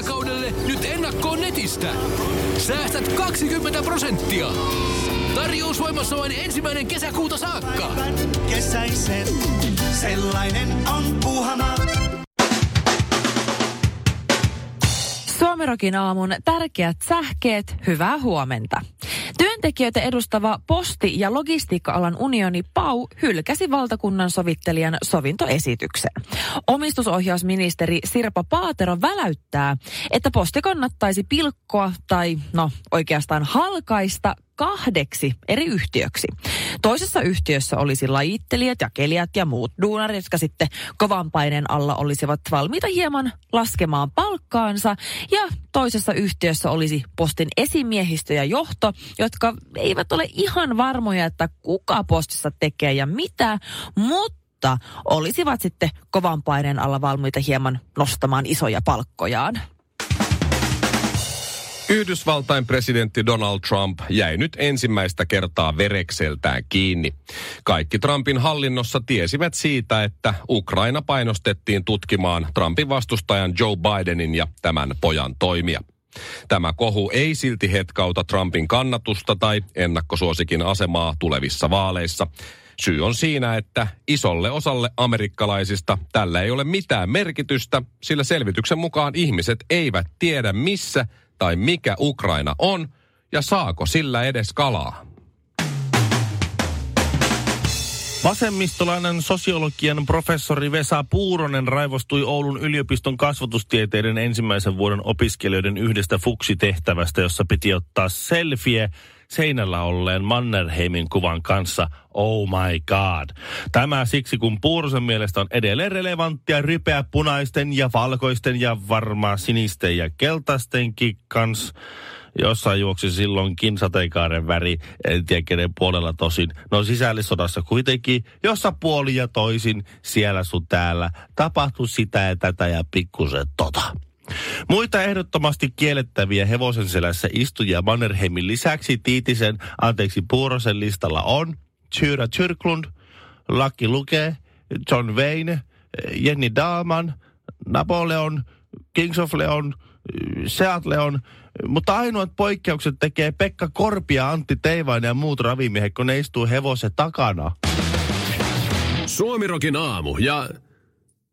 kesäkaudelle nyt ennakkoon netistä. Säästät 20 prosenttia. Tarjous voimassa vain ensimmäinen kesäkuuta saakka. Kesäisen, sellainen on puhana. Suomirokin aamun tärkeät sähkeet, hyvää huomenta. Työntekijöitä edustava posti- ja logistiikka-alan unioni PAU hylkäsi valtakunnan sovittelijan sovintoesityksen. Omistusohjausministeri Sirpa Paatero väläyttää, että posti kannattaisi pilkkoa tai no oikeastaan halkaista kahdeksi eri yhtiöksi. Toisessa yhtiössä olisi lajittelijat, jakelijat ja muut duunarit, jotka sitten kovan paineen alla olisivat valmiita hieman laskemaan palkkaansa. Ja toisessa yhtiössä olisi postin esimiehistö ja johto, jotka eivät ole ihan varmoja, että kuka postissa tekee ja mitä, mutta olisivat sitten kovan paineen alla valmiita hieman nostamaan isoja palkkojaan. Yhdysvaltain presidentti Donald Trump jäi nyt ensimmäistä kertaa verekseltään kiinni. Kaikki Trumpin hallinnossa tiesivät siitä, että Ukraina painostettiin tutkimaan Trumpin vastustajan Joe Bidenin ja tämän pojan toimia. Tämä kohu ei silti hetkauta Trumpin kannatusta tai ennakkosuosikin asemaa tulevissa vaaleissa. Syy on siinä, että isolle osalle amerikkalaisista tällä ei ole mitään merkitystä, sillä selvityksen mukaan ihmiset eivät tiedä missä tai mikä Ukraina on ja saako sillä edes kalaa. Vasemmistolainen sosiologian professori Vesa Puuronen raivostui Oulun yliopiston kasvatustieteiden ensimmäisen vuoden opiskelijoiden yhdestä fuksitehtävästä, jossa piti ottaa selfie seinällä olleen Mannerheimin kuvan kanssa. Oh my god. Tämä siksi, kun Puurosen mielestä on edelleen relevanttia rypeä punaisten ja valkoisten ja varmaan sinisten ja keltaistenkin kanssa jossain juoksi silloinkin sateenkaaren väri, en tiedä kenen puolella tosin. No sisällissodassa kuitenkin, jossa puoli ja toisin, siellä sun täällä, tapahtui sitä ja tätä ja pikkusen tota. Muita ehdottomasti kiellettäviä hevosen selässä istujia Mannerheimin lisäksi Tiitisen, anteeksi Puurosen listalla on Tyra Tyrklund, Lucky Luke, John Wayne, Jenny Dahlman, Napoleon, Kings of Leon, Seat Leon, mutta ainoat poikkeukset tekee Pekka Korpi ja Antti Teivainen ja muut ravimiehet, kun ne istuu hevosen takana. Suomirokin aamu ja...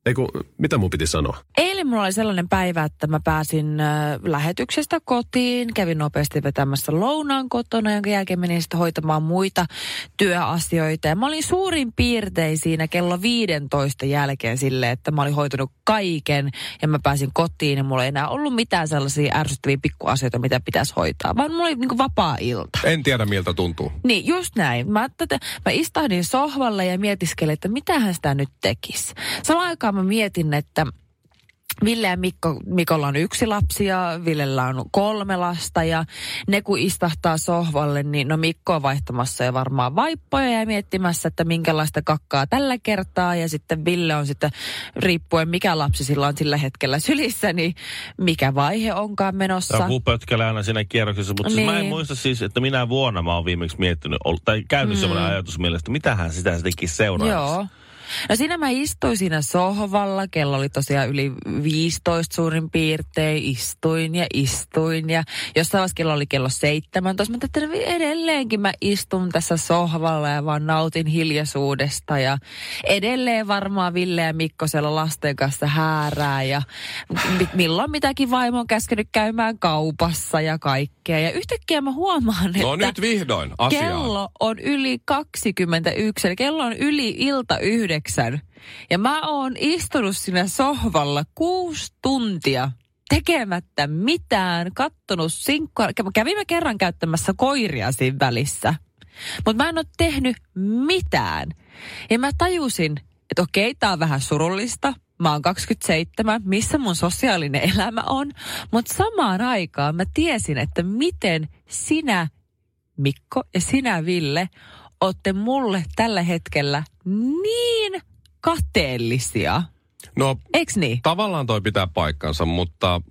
Eiku, mitä mun piti sanoa? Eilen mulla oli sellainen päivä, että mä pääsin äh, lähetyksestä kotiin, kävin nopeasti vetämässä lounaan kotona, jonka jälkeen menin sitten hoitamaan muita työasioita. Ja mä olin suurin piirtein siinä kello 15 jälkeen sille, että mä olin hoitanut kaiken ja mä pääsin kotiin ja mulla ei enää ollut mitään sellaisia ärsyttäviä pikkuasioita, mitä pitäisi hoitaa, vaan mulla oli niin vapaa ilta. En tiedä miltä tuntuu. Niin, just näin. Mä, tätä, mä istahdin sohvalle ja mietiskelin, että mitähän sitä nyt tekisi. Samaan aikaan mä mietin, että Ville ja Mikko, Mikolla on yksi lapsi ja Villellä on kolme lasta ja ne kun istahtaa sohvalle, niin no Mikko on vaihtamassa ja varmaan vaippoja ja miettimässä, että minkälaista kakkaa tällä kertaa ja sitten Ville on sitten riippuen mikä lapsi sillä on sillä hetkellä sylissä, niin mikä vaihe onkaan menossa. Joku pötkälee aina siinä kierroksessa, mutta niin. siis mä en Niin. muista siis, että minä vuonna mä oon viimeksi miettinyt, tai käynyt mm. sellainen ajatus mielestä, mitähän sitä sittenkin seuraa. Joo. No siinä mä istuin siinä sohvalla, kello oli tosiaan yli 15 suurin piirtein, istuin ja istuin ja jossain vaiheessa kello oli kello 17. Mä ajattelin, että edelleenkin mä istun tässä sohvalla ja vaan nautin hiljaisuudesta ja edelleen varmaan Ville ja Mikko siellä lasten kanssa häärää ja mi- milloin mitäkin vaimo on käskenyt käymään kaupassa ja kaikkea. Ja yhtäkkiä mä huomaan, että... No nyt vihdoin asiaan. Kello on yli 21, eli kello on yli ilta yhdeksän. Ja mä oon istunut siinä sohvalla kuusi tuntia tekemättä mitään, kattonut sinkkoa. Kävimme kerran käyttämässä koiria siinä välissä. Mutta mä en ole tehnyt mitään. Ja mä tajusin, että okei, tää on vähän surullista. Mä oon 27, missä mun sosiaalinen elämä on. Mutta samaan aikaan mä tiesin, että miten sinä, Mikko ja sinä, Ville, ootte mulle tällä hetkellä niin kateellisia. No Eiks niin? tavallaan toi pitää paikkansa, mutta,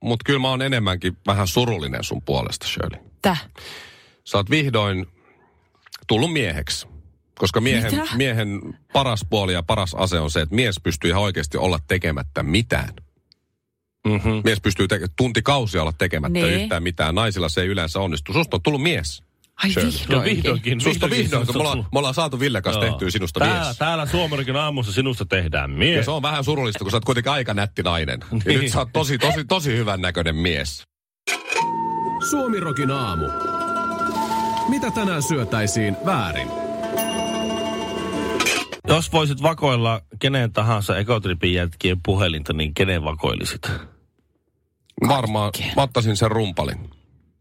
mutta kyllä mä oon enemmänkin vähän surullinen sun puolesta, Shirley. Täh. Sä oot vihdoin tullut mieheksi. Koska miehen, Mitä? miehen paras puoli ja paras ase on se, että mies pystyy ihan oikeasti olla tekemättä mitään. Mm-hmm. Mies pystyy te- tuntikausia olla tekemättä Niin. yhtään mitään. Naisilla se ei yleensä onnistu. Susta on tullut mies. Ai Shirley. No vihdoinkin. vihdoinkin. Susta vihdoin. susta Me ollaan, me ollaan saatu Ville kanssa tehtyä sinusta täällä, mies. Täällä Suomarikin aamussa sinusta tehdään Ja mies. se on vähän surullista, kun sä oot kuitenkin aika nätti nainen. Ja Niin. nyt sä oot tosi, tosi, tosi hyvän näköinen mies. Suomirokin aamu. Mitä tänään syötäisiin väärin? Jos voisit vakoilla kenen tahansa ekotripin jätkien puhelinta, niin kenen vakoilisit? Varmaan, mä ottaisin sen rumpalin.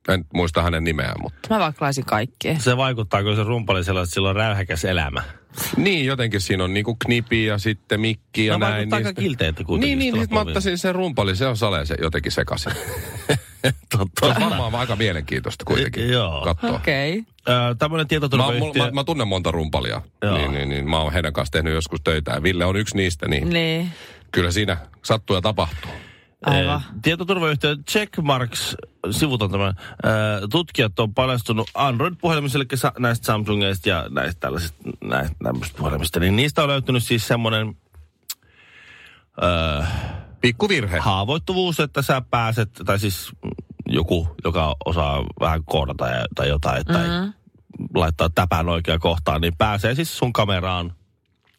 En muista hänen nimeään, mutta... Mä vaklaisin kaikkea. Se vaikuttaa, kun se rumpali sellainen, että sillä on räyhäkäs elämä. Niin, jotenkin siinä on niinku knipi ja sitten mikki ja No näin. vaikuttaa aika sitten- kilteiltä kuitenkin. Niin, niin, sit mä ottaisin sen rumpalin. Se on salee se jotenkin sekaisin. Se Totta. on varmaan aika mielenkiintoista kuitenkin Joo. katsoa. Okei. Ö, Tämmöinen Mä, tietoturvayhtiö. mä, mä, mä, tunnen monta rumpalia. Joo. Niin, niin, niin, mä oon heidän kanssa tehnyt joskus töitä. Ja Ville on yksi niistä, niin Niin. kyllä siinä sattuu ja tapahtuu. Aivan. Eh, Tietoturvayhtiö Checkmarks sivut on tämä. eh, Tutkijat on paljastunut Android-puhelimissa, eli näistä Samsungeista ja näistä tällaisista näistä, näistä puhelimista. Niin niistä on löytynyt siis semmoinen ö, Pikku virhe. haavoittuvuus, että sä pääset, tai siis joku, joka osaa vähän koodata ja, tai jotain, tai Mm-hmm. laittaa täpän oikeaan kohtaan, niin pääsee siis sun kameraan.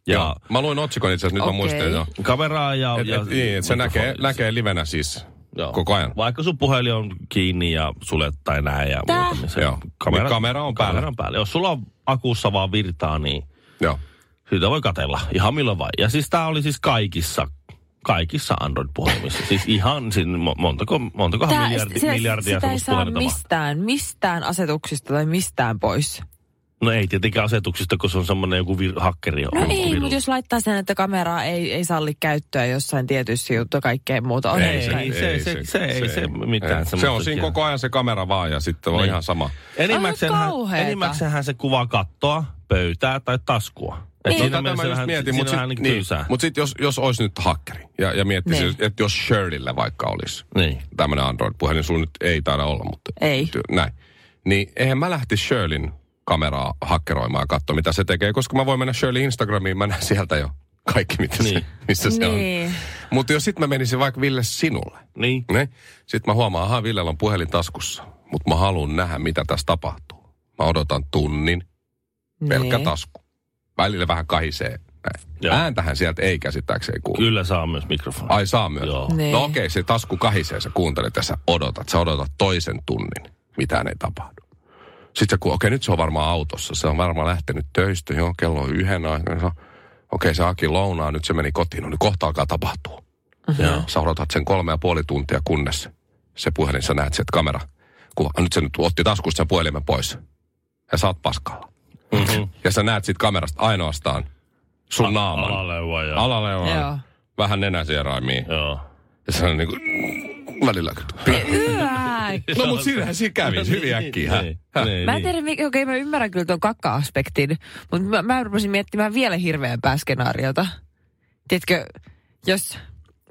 Ja Joo. Mä luin otsikon itse asiassa, nyt mä Okei. muistin jo. kameraan ja... Et, ja et, niin, et se näkee, näkee livenä siis Joo. koko ajan. Vaikka sun puhelin on kiinni ja sulle tai näin ja Tää? muuta, niin se Joo. Niin kamera on päällä. Kamera on päällä. Jos sulla on akussa vaan virtaa, niin Joo. siitä voi katella ihan milloin vain. Ja siis tää oli siis kaikissa, kaikissa Android-puhelimissa. siis ihan siinä mo- montako, montakohan Tää- miljardi, miljardia sitä ei saa mistään, mistään asetuksista tai mistään pois. No ei tietenkään asetuksista, kun se on semmoinen joku vir- hakkeri. No ei, mutta jos laittaa sen, että kameraa ei, ei salli käyttöä jossain tietyissä juttu ja kaikkea muuta. On Ei, ei, se- kai. se- se- se ei se mitään ei. Se on siinä koko ajan se kamera vaan ja sitten on Niin. ihan sama. Enimmäksenhän se kuvaa kattoa, pöytää tai taskua. Et Niin. Tätä mä just vähän- mietin, mutta sitten niin niin, mut sit jos, jos olisi nyt hakkeri ja, ja miettisi, Niin. että jos Shirleyllä vaikka olisi Niin. tämmöinen Android-puhelin, sun nyt ei taida olla, mutta Ei. ty- näin. Niin eihän mä lähti Shirleyn kameraa hakkeroimaan ja katsoa, mitä se tekee, koska mä voin mennä Shirley Instagramiin, mä näen sieltä jo kaikki, mitä Niin. se, missä se on. Niin. Mutta jos sitten mä menisin vaikka Ville sinulle, Niin. niin sitten mä huomaan, että Villellä on puhelin taskussa, mutta mä haluan nähdä, mitä tässä tapahtuu. Mä odotan tunnin, pelkkä Niin. tasku. Välillä vähän kahisee. Näin. Joo. Ääntähän sieltä ei käsittääkseni kuulu. Kyllä saa myös mikrofoni. Ai saa myös. Joo. Niin. No okei, se tasku kahisee, sä kuuntelet ja sä odotat. Sä odotat toisen tunnin, mitään ei tapahdu. Sitten sä ku, okei nyt se on varmaan autossa. Se on varmaan lähtenyt töistä, joo, kello on yhden aikana. Se on- Okei, se haki lounaa, nyt se meni kotiin. No niin kohta alkaa tapahtua. Joo. Sä odotat sen kolme ja puoli tuntia, kunnes se puhelin, sä näet sieltä kamera. Kuva. Nyt se nyt otti taskusta sen puhelimen pois. Ja sä oot paskalla. Mm-hmm. Ja sä näet siitä kamerasta ainoastaan sun naaman. Alaleuva ja... Alaleuvan. Joo. Vähän nenäsieraimia. Joo. Ja se on niinku välillä. No mut siinähän siinä kävi hyvin äkkiä. Niin, niin, Mä en niin. tiedä, mikä, okei mä ymmärrän kyllä tuon kakka-aspektin, mutta mä, mä rupesin miettimään vielä hirveämpää skenaariota. Tiedätkö, jos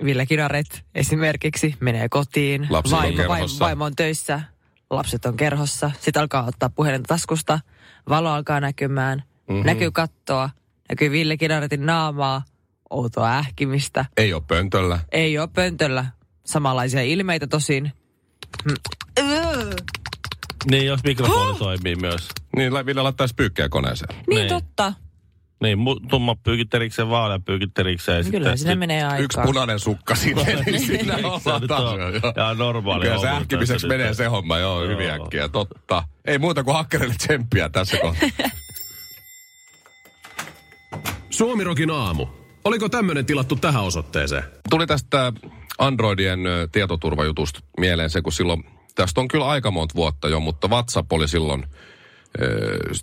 Ville Kinaret esimerkiksi menee kotiin, Lapset on vaimo, vaimo, vaimo on töissä, lapset on kerhossa, sitten alkaa ottaa puhelinta taskusta, valo alkaa näkymään, Mhm. mm-hmm. näkyy kattoa, näkyy Ville Kinaretin naamaa, outoa ähkimistä, Ei ole pöntöllä. ei ole pöntöllä, samanlaisia ilmeitä tosin. Mm. Niin, jos mikrofoni toimii myös. Niin, Ville laittaisi pyykkää koneeseen. Niin, Niin. totta. Niin, mu- tumma pyykitterikseen, vaalean pyykitterikseen. ja Kyllä sitten- siinä menee aikaa. Yksi punainen sukka sinne, niin siinä Se ollaan taas. ihan normaali Kyllä se ähkimiseksi menee nyt. se homma, joo, hyvin Joo. äkkiä, totta. Ei muuta kuin hakkerille tsemppiä tässä kohtaa. Suomirokin aamu. Oliko tämmönen tilattu tähän osoitteeseen? Tuli tästä Androidien tietoturvajutusta mieleen se, kun silloin, tästä on kyllä aika monta vuotta jo, mutta WhatsApp oli silloin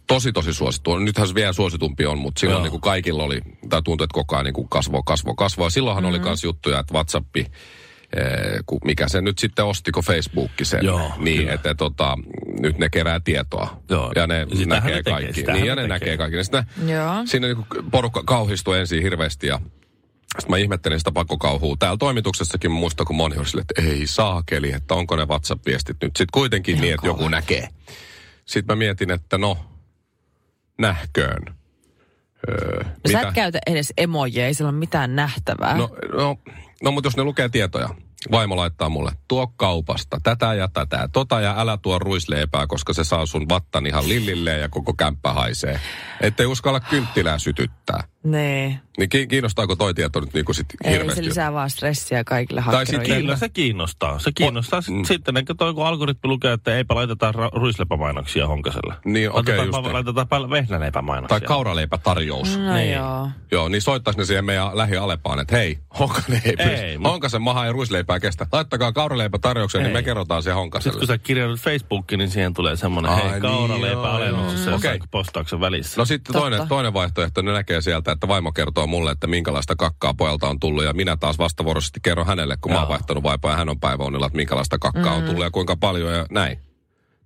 tosi tosi suosittu. Nythän se vielä suositumpi on, mutta silloin Joo. niin kuin kaikilla oli, tai tuntui, että koko ajan niin kuin kasvoi, kasvoi, kasvoi. Silloinhan mm-hmm. oli myös juttuja, että WhatsAppi, ku- mikä se nyt sitten ostiko Facebook sen, Joo, niin kyllä. että tota, nyt ne kerää tietoa. Joo. Ja ne Sitähän näkee ne tekee, kaikki. Niin, ja ne näkee kaikki. Ja Sitten Joo. siinä niin porukka kauhistui ensin hirveästi ja sitten mä ihmettelin sitä pakkokauhua. Täällä toimituksessakin mä muistan, kun moni sille, että ei saakeli, että onko ne WhatsApp-viestit nyt sitten kuitenkin Ihan niin, että joku näkee. Sitten mä mietin, että no, nähköön. Öö, No sä et käytä edes emojeja, ei sillä ole mitään nähtävää. No, no, no mutta jos ne lukee tietoja, vaimo laittaa mulle, tuo kaupasta tätä ja tätä, tota ja älä tuo ruisleipää, koska se saa sun vattan ihan lillilleen ja koko kämppä haisee. Ettei uskalla kynttilää sytyttää. Nee. Niin ki- kiinnostaako toi tieto nyt niinku sit Ei, hirveästi? se lisää vaan stressiä kaikille Tai sit hakkeroille. Kyllä se kiinnostaa. Se kiinnostaa. Mm. Mm. Sitten ne toi, kun algoritmi lukee, että eipä laiteta ra- ruisleipämainoksia honkaselle. Niin, okei, just Laitetaanpa, niin. laitetaanpa vehnäleipämainoksia. Tai kauraleipätarjous. No Niin. joo. Joo, niin soittais ne siihen meidän lähialepaan, että hei, Honkanen ei, Ei, mut- Honkasen maha ei ruisleipää kestä. Laittakaa kauraleipätarjoukseen, niin me kerrotaan se Sitten Honkaselle. kun sä kirjoitat Facebookiin, niin siihen tulee semmoinen, Ai hei, niin, kauraleipä joo, alennuksessa Okei. postauksen välissä. No sitten toinen, toinen vaihtoehto, ne näkee sieltä, että vaimo kertoo mulle, että minkälaista kakkaa pojalta on tullut. Ja minä taas vastavuoroisesti kerron hänelle, kun mä oon Joo. vaihtanut vaipaa ja hän on päiväunilla, että minkälaista kakkaa on tullut ja kuinka paljon ja näin.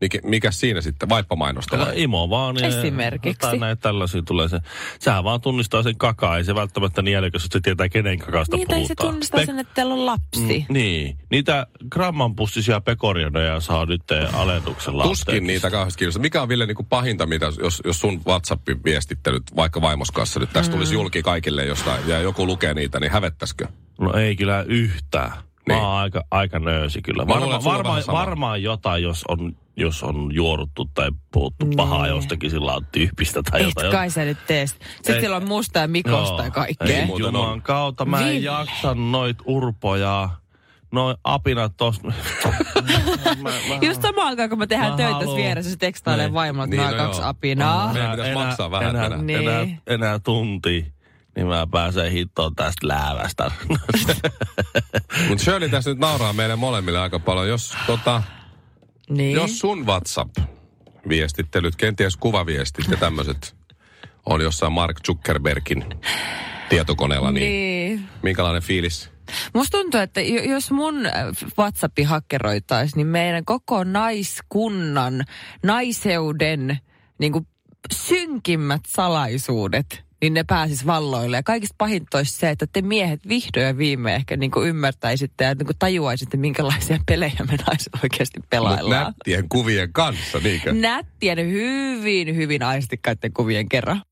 Mikä, mikä siinä sitten? Vaippamainosta vai? Imo vaan. Ja Esimerkiksi. Tai näitä tällaisia tulee se. Sehän vaan tunnistaa sen kakaa. Ei se välttämättä niin älykäs, että se tietää kenen kakasta Niin, tai se puhutaan. tunnistaa sen, että teillä on lapsi. Mm, niin. Niitä gramman pussisia pekorianeja saa nyt alennuksella. Tuskin niitä kauheasti kiinnostaa. Mikä on Ville niin kuin pahinta, mitä, jos, jos sun WhatsApp-viestittelyt vaikka vaimoskassa nyt tästä tulisi julki kaikille jostain ja joku lukee niitä, niin hävettäisikö? No ei kyllä yhtään. Mä Niin. oon aika, aika nöysi kyllä. Mä luulen, Varma, on varmaan, varmaan jotain, jos on, jos on juoruttu tai puhuttu pahaa jostakin sillä on tyypistä tai Et jotain. kai sä nyt tee. Sitten siellä on musta ja mikosta ja kaikkea. Ei Juman on. kautta, mä en Ville. jaksa noit urpoja. Noin apinat tossa. mä, mä, Just samaan aikaan, kun me tehdään Mä töitä haluun. tässä vieressä, se tekstailee Niin. vaimolle, että Niin, niin, no kaksi apinaa. Meidän pitäisi maksaa vähän enää, tänään. Niin. enää, enää tunti. Niin mä pääsen hittoon tästä läävästä. Mutta Shirley tässä nyt nauraa meille molemmille aika paljon. Jos, tota, Niin. jos sun WhatsApp-viestittelyt, kenties kuvaviestit ja tämmöiset on jossain Mark Zuckerbergin tietokoneella, niin, niin. minkälainen fiilis? Musta tuntuu, että jo- jos mun äh, WhatsAppi hakkeroitaisiin, niin meidän koko naiskunnan, naiseuden niin kuin synkimmät salaisuudet, niin ne pääsis valloille. Ja kaikista pahinta olisi se, että te miehet vihdoin ja viimein ehkä niin kuin ymmärtäisitte ja niin kuin tajuaisitte, minkälaisia pelejä me naiset oikeasti Mut pelaillaan. nättien kuvien kanssa, niinkö? Nättien hyvin, hyvin aistikkaiden kuvien kerran.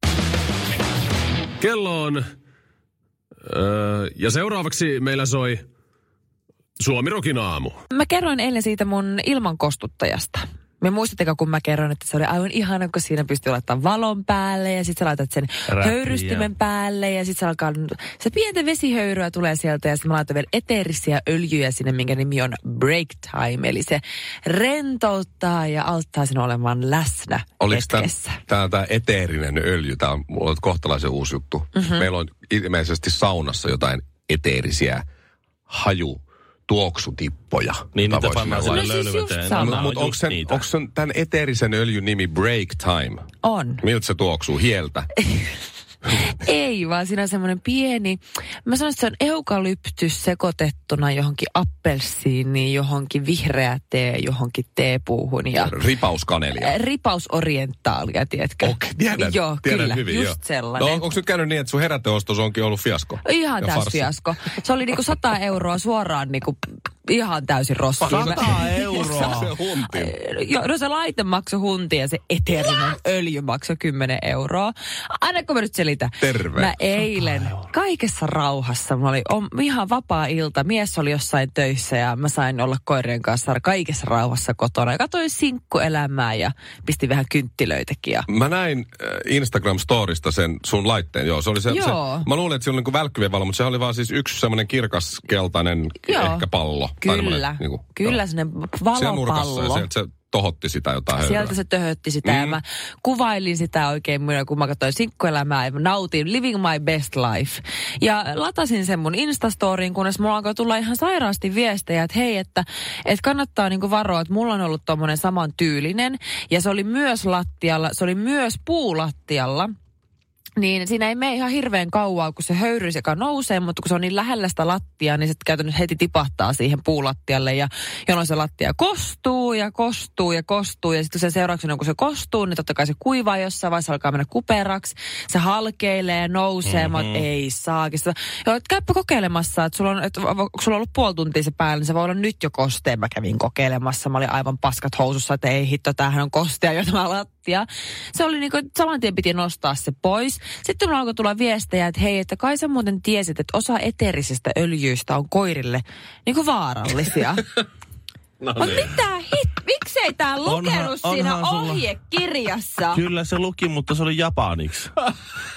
Kello on... Öö, ja seuraavaksi meillä soi Suomi Rokin aamu. Mä kerroin eilen siitä mun ilmankostuttajasta. Me muistatteko, kun mä kerroin, että se oli aivan ihana, kun siinä pystyy laittamaan valon päälle ja sitten sä laitat sen Räppiä. höyrystimen päälle ja sitten se alkaa, se pientä vesihöyryä tulee sieltä ja sitten mä laitan vielä eteerisiä öljyjä sinne, minkä nimi on Break Time. Eli se rentouttaa ja auttaa sen olemaan läsnä Oliko hetkessä. tämä tää eteerinen öljy, tämä on, on kohtalaisen uusi juttu. Mhm. Mm-hmm. Meillä on ilmeisesti saunassa jotain eteerisiä haju tuoksutippoja. Niin niitä pannaan sinne No siis löylyveteen. sama. Nämä Mutta on mut onko sen, sen tämän eteerisen öljyn nimi Break Time? On. Miltä se tuoksuu? Hieltä? Ei, vaan siinä on semmoinen pieni, mä sanoisin, että se on eukalyptys sekoitettuna johonkin appelsiiniin, johonkin vihreä tee, johonkin teepuuhun ja Ripauskanelia. Ripausorientaalia, tiedätkö? Okei, tiedän, Joo, tiedän kyllä, hyvin. just joo. sellainen. No, onko nyt käynyt niin, että sun heräteostos onkin ollut fiasko? Ihan täys fiasko. Se oli niinku 100 euroa suoraan niinku ihan täysin roskiin. Mä- 100 euroa. Se huntin. Joo, no se laite maksoi hunti ja se eteerinen öljy maksoi 10 euroa. Aina kun mä nyt selitän. Terve. Mä eilen kaikessa rauhassa, mulla oli om, ihan vapaa ilta, mies oli jossain töissä ja mä sain olla koirien kanssa kaikessa rauhassa kotona. Ja katsoin sinkkuelämää ja pistin vähän kynttilöitäkin. Ja... Mä näin äh, Instagram-storista sen sun laitteen, joo. Se oli se, Joo. se mä luulin, että se oli niinku välkkyvien valo, mutta se oli vaan siis yksi semmoinen kirkas keltainen Joo. ehkä pallo. Kyllä, semmoinen, niinku, kyllä joo. sellainen Siellä nurkassa ja valopallo. sieltä se tohotti sitä jotain höyryä. Sieltä se töhötti sitä mm. ja mä kuvailin sitä oikein minä, kun mä katsoin sinkkuelämää ja nautin living my best life. Ja latasin sen mun Instastoriin, kunnes mulla alkoi tulla ihan sairaasti viestejä, että hei, että, että kannattaa niinku varoa, että mulla on ollut tommonen saman tyylinen. Ja se oli myös lattialla, se oli myös puulattialla. Niin siinä ei mene ihan hirveän kauaa, kun se höyry sekä nousee, mutta kun se on niin lähellä sitä lattiaa, niin se käytännössä heti tipahtaa siihen puulattialle. Ja jolloin se lattia kostuu ja kostuu ja kostuu. Ja sitten sen seurauksena, kun se kostuu, niin totta kai se kuivaa jossain vaiheessa, alkaa mennä kuperaksi. Se halkeilee, nousee, mm-hmm. mutta ei saakin sitä. Joo, et käypä kokeilemassa, että sulla on, kun sulla on ollut puoli tuntia se päällä, niin se voi olla nyt jo kosteen. Mä kävin kokeilemassa, mä olin aivan paskat housussa, että ei hitto, tämähän on kostea jo tämä lattia. Se oli niinku, saman tien piti nostaa se pois. Sitten mulla alkoi tulla viestejä, että hei, että kai sä muuten tiesit, että osa eteerisistä öljyistä on koirille niin kuin vaarallisia. No Mutta mitä hit, miksei tää lukenut Onhan- siinä onhan sulla- ohjekirjassa? Kyllä se luki, mutta se oli japaniksi.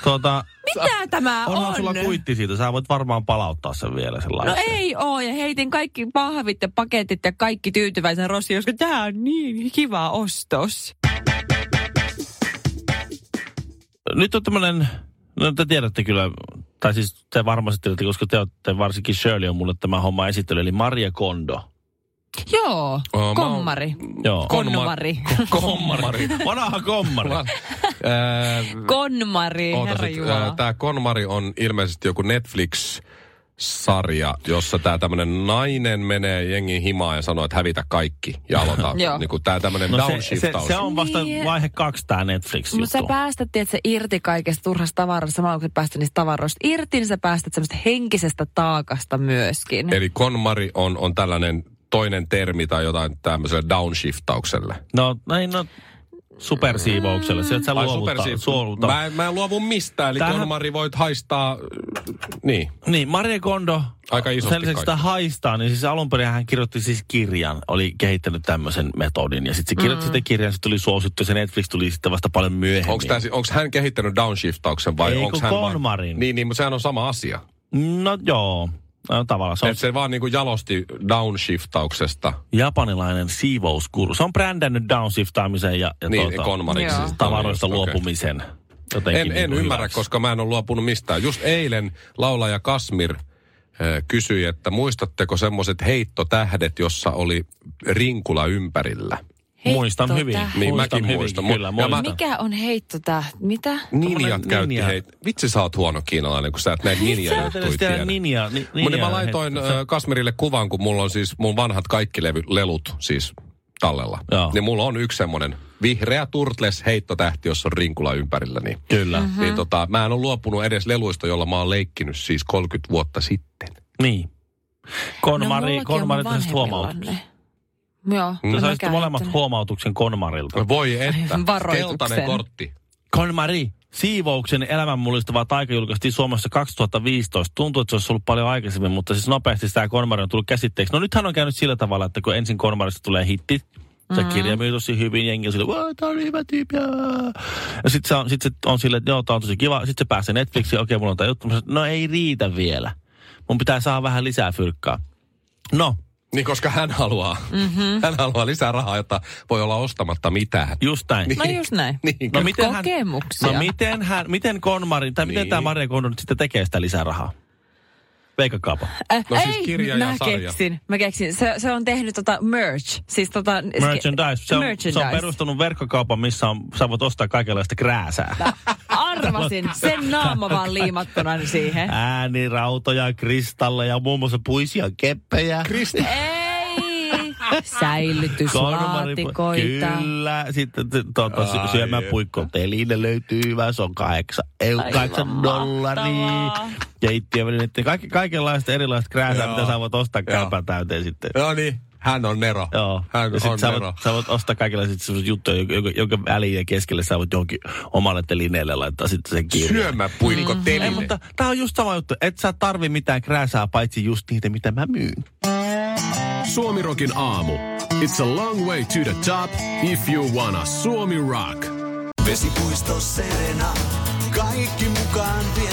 Tuota, Mitä tämä onhan on? sulla kuitti siitä. Sä voit varmaan palauttaa sen vielä sen No ei oo, ja heitin kaikki pahvit ja paketit ja kaikki tyytyväisen Rossi, koska tää on niin kiva ostos. Nyt on tämmönen, no te tiedätte kyllä, tai siis te varmasti tiedätte, koska te olette, varsinkin Shirley on mulle tämä homma esittely, eli Maria Kondo. Joo, mä oon- kommari. Joo. Konmari. Konmari. Vanha kommari. Ää, Konmari, herra. Tämä Konmari on ilmeisesti joku Netflix sarja, jossa tämä tämmöinen nainen menee jengin himaan ja sanoo, että hävitä kaikki ja aloita niinku tämä tämmöinen No se, se, downshiftaus. se, on vasta Niin. vaihe kaksi tämä Netflix Mutta sä juttu. päästät, että se irti kaikesta turhasta tavarasta, samalla kun sä päästät niistä tavaroista irti, niin sä päästät semmoista henkisestä taakasta myöskin. Eli Konmari on, on tällainen toinen termi tai jotain tämmöiselle downshiftaukselle. No, näin no, supersiivoukselle. Sieltä sä Ai luovuta. Mä, en- mä en luovu mistään, eli Tämähän- Konmari voit haistaa, niin. Niin, Maria Kondo, Aika isosti sen lisäksi sitä haistaa, niin siis alun perin hän kirjoitti siis kirjan, oli kehittänyt tämmöisen metodin. Ja sitten se kirjoitti mm. sitä kirjan, se tuli suosittu, ja se Netflix tuli sitten vasta paljon myöhemmin. Onko hän kehittänyt downshiftauksen vai Ei, onko kun hän vaan- Konmarin. Niin, niin, mutta sehän on sama asia. No joo, no, tavallaan se on se vaan niinku jalosti downshiftauksesta. japanilainen siivouskuru. Se on brändännyt downshiftaamisen ja, ja Niin, tuota, Konmariksi. Joo. tavaroista Okei. luopumisen. Jotenkin En, niin en kuin ymmärrä, hyväksi. koska mä en ole luopunut mistään. Just eilen laulaja Kasmir kysyi, että muistatteko semmoiset heittotähdet, jossa oli rinkula ympärillä? Muistan hyvin. Heittotähti. Niin, muistan mäkin hyvin, muistan. Kyllä, Ja mä- muistan. Mikä on heitto tää? Mitä? Ninjat käytti ninja. heitä. Vitsi sä oot huono kiinalainen, kun sä et näitä ninja juttuja tiedä ninja, ni, Mutta ninja mä laitoin heitto. äh, Kasmirille kuvan, kun mulla on siis mun vanhat kaikki levy, lelut siis tallella. Joo. Niin mulla on yksi semmonen vihreä Turtles heittotähti, jossa on rinkula ympärillä. Niin, Kyllä. Mhm. mm-hmm. niin tota, mä en ole luopunut edes leluista, jolla mä oon leikkinyt siis 30 vuotta sitten. Niin. Konmari, no, Konmari tästä. Joo. Te mä saisitte molemmat huomautuksen Konmarilta. No Voi että, Varoituksen. keltainen kortti. Konmari, siivouksen elämän mullistava taika julkaistiin Suomessa 2015. Tuntuu, että se olisi ollut paljon aikaisemmin, mutta siis nopeasti tämä Konmari on tullut käsitteeksi. No nythän on käynyt sillä tavalla, että kun ensin Konmarista tulee hitti, se mm-hmm. kirja myy tosi hyvin, jengi on sille, "Voi, tää on hyvä tyyppi. jaa." Ja sitten se on, sit se on silleen, että joo, tää on tosi kiva. Sitten se pääsee Netflixiin, okei, mulla on tää juttu. Mä sanoin, No ei riitä vielä. Mun pitää saada vähän lisää fyrkkaa. No, Niin koska hän haluaa, mm-hmm. hän haluaa lisää rahaa, jotta voi olla ostamatta mitään. just näin. No just näin. Niin, No miten hän, Kokemuksia. no miten hän, miten Konmari, tai miten Niin. tämä Maria Kondo nyt sitten tekee sitä lisää rahaa? Veikakaapa. Äh, No siis ei, kirja ja mä sarja. keksin, mä keksin. Se, se on tehnyt tota merch, siis tota... Merchandise. Se on, merchandise. se on perustanut verkkokaupan, missä on, sä voit ostaa kaikenlaista krääsää. Arvasin, sen naama vaan liimattuna siihen. Äänirautoja, kristalleja, muun muassa puisia keppejä. Kristi, Ei, säilytyslaatikoita. Kyllä. Sitten tuota, sy- syömäpuikko teline löytyy hyvä. Se on kahdeksan, eu, Aivan kahdeksan dollaria. mahtavaa. Keittiövälineet, kaikki, kaikenlaista erilaista krääsää, Joo. mitä sä voit ostaa Joo. täyteen sitten. no niin, hän on Nero. Joo. Hän ja sit on sä, Nero. voit, sä voit ostaa kaikenlaisia semmoisia juttuja, jonka, jonka, väliin ja keskelle sä voit johonkin omalle telineelle laittaa sitten sen kirjan. Syömäpuikko Mm-hmm. teline. Ei, mutta tää on just sama juttu. Et sä tarvi mitään krääsää, paitsi just niitä, mitä mä myyn. Suomirokin aamu. It's a long way to the top if you wanna Suomi rock. Vesipuisto Serena, kaikki mukaan vietelee.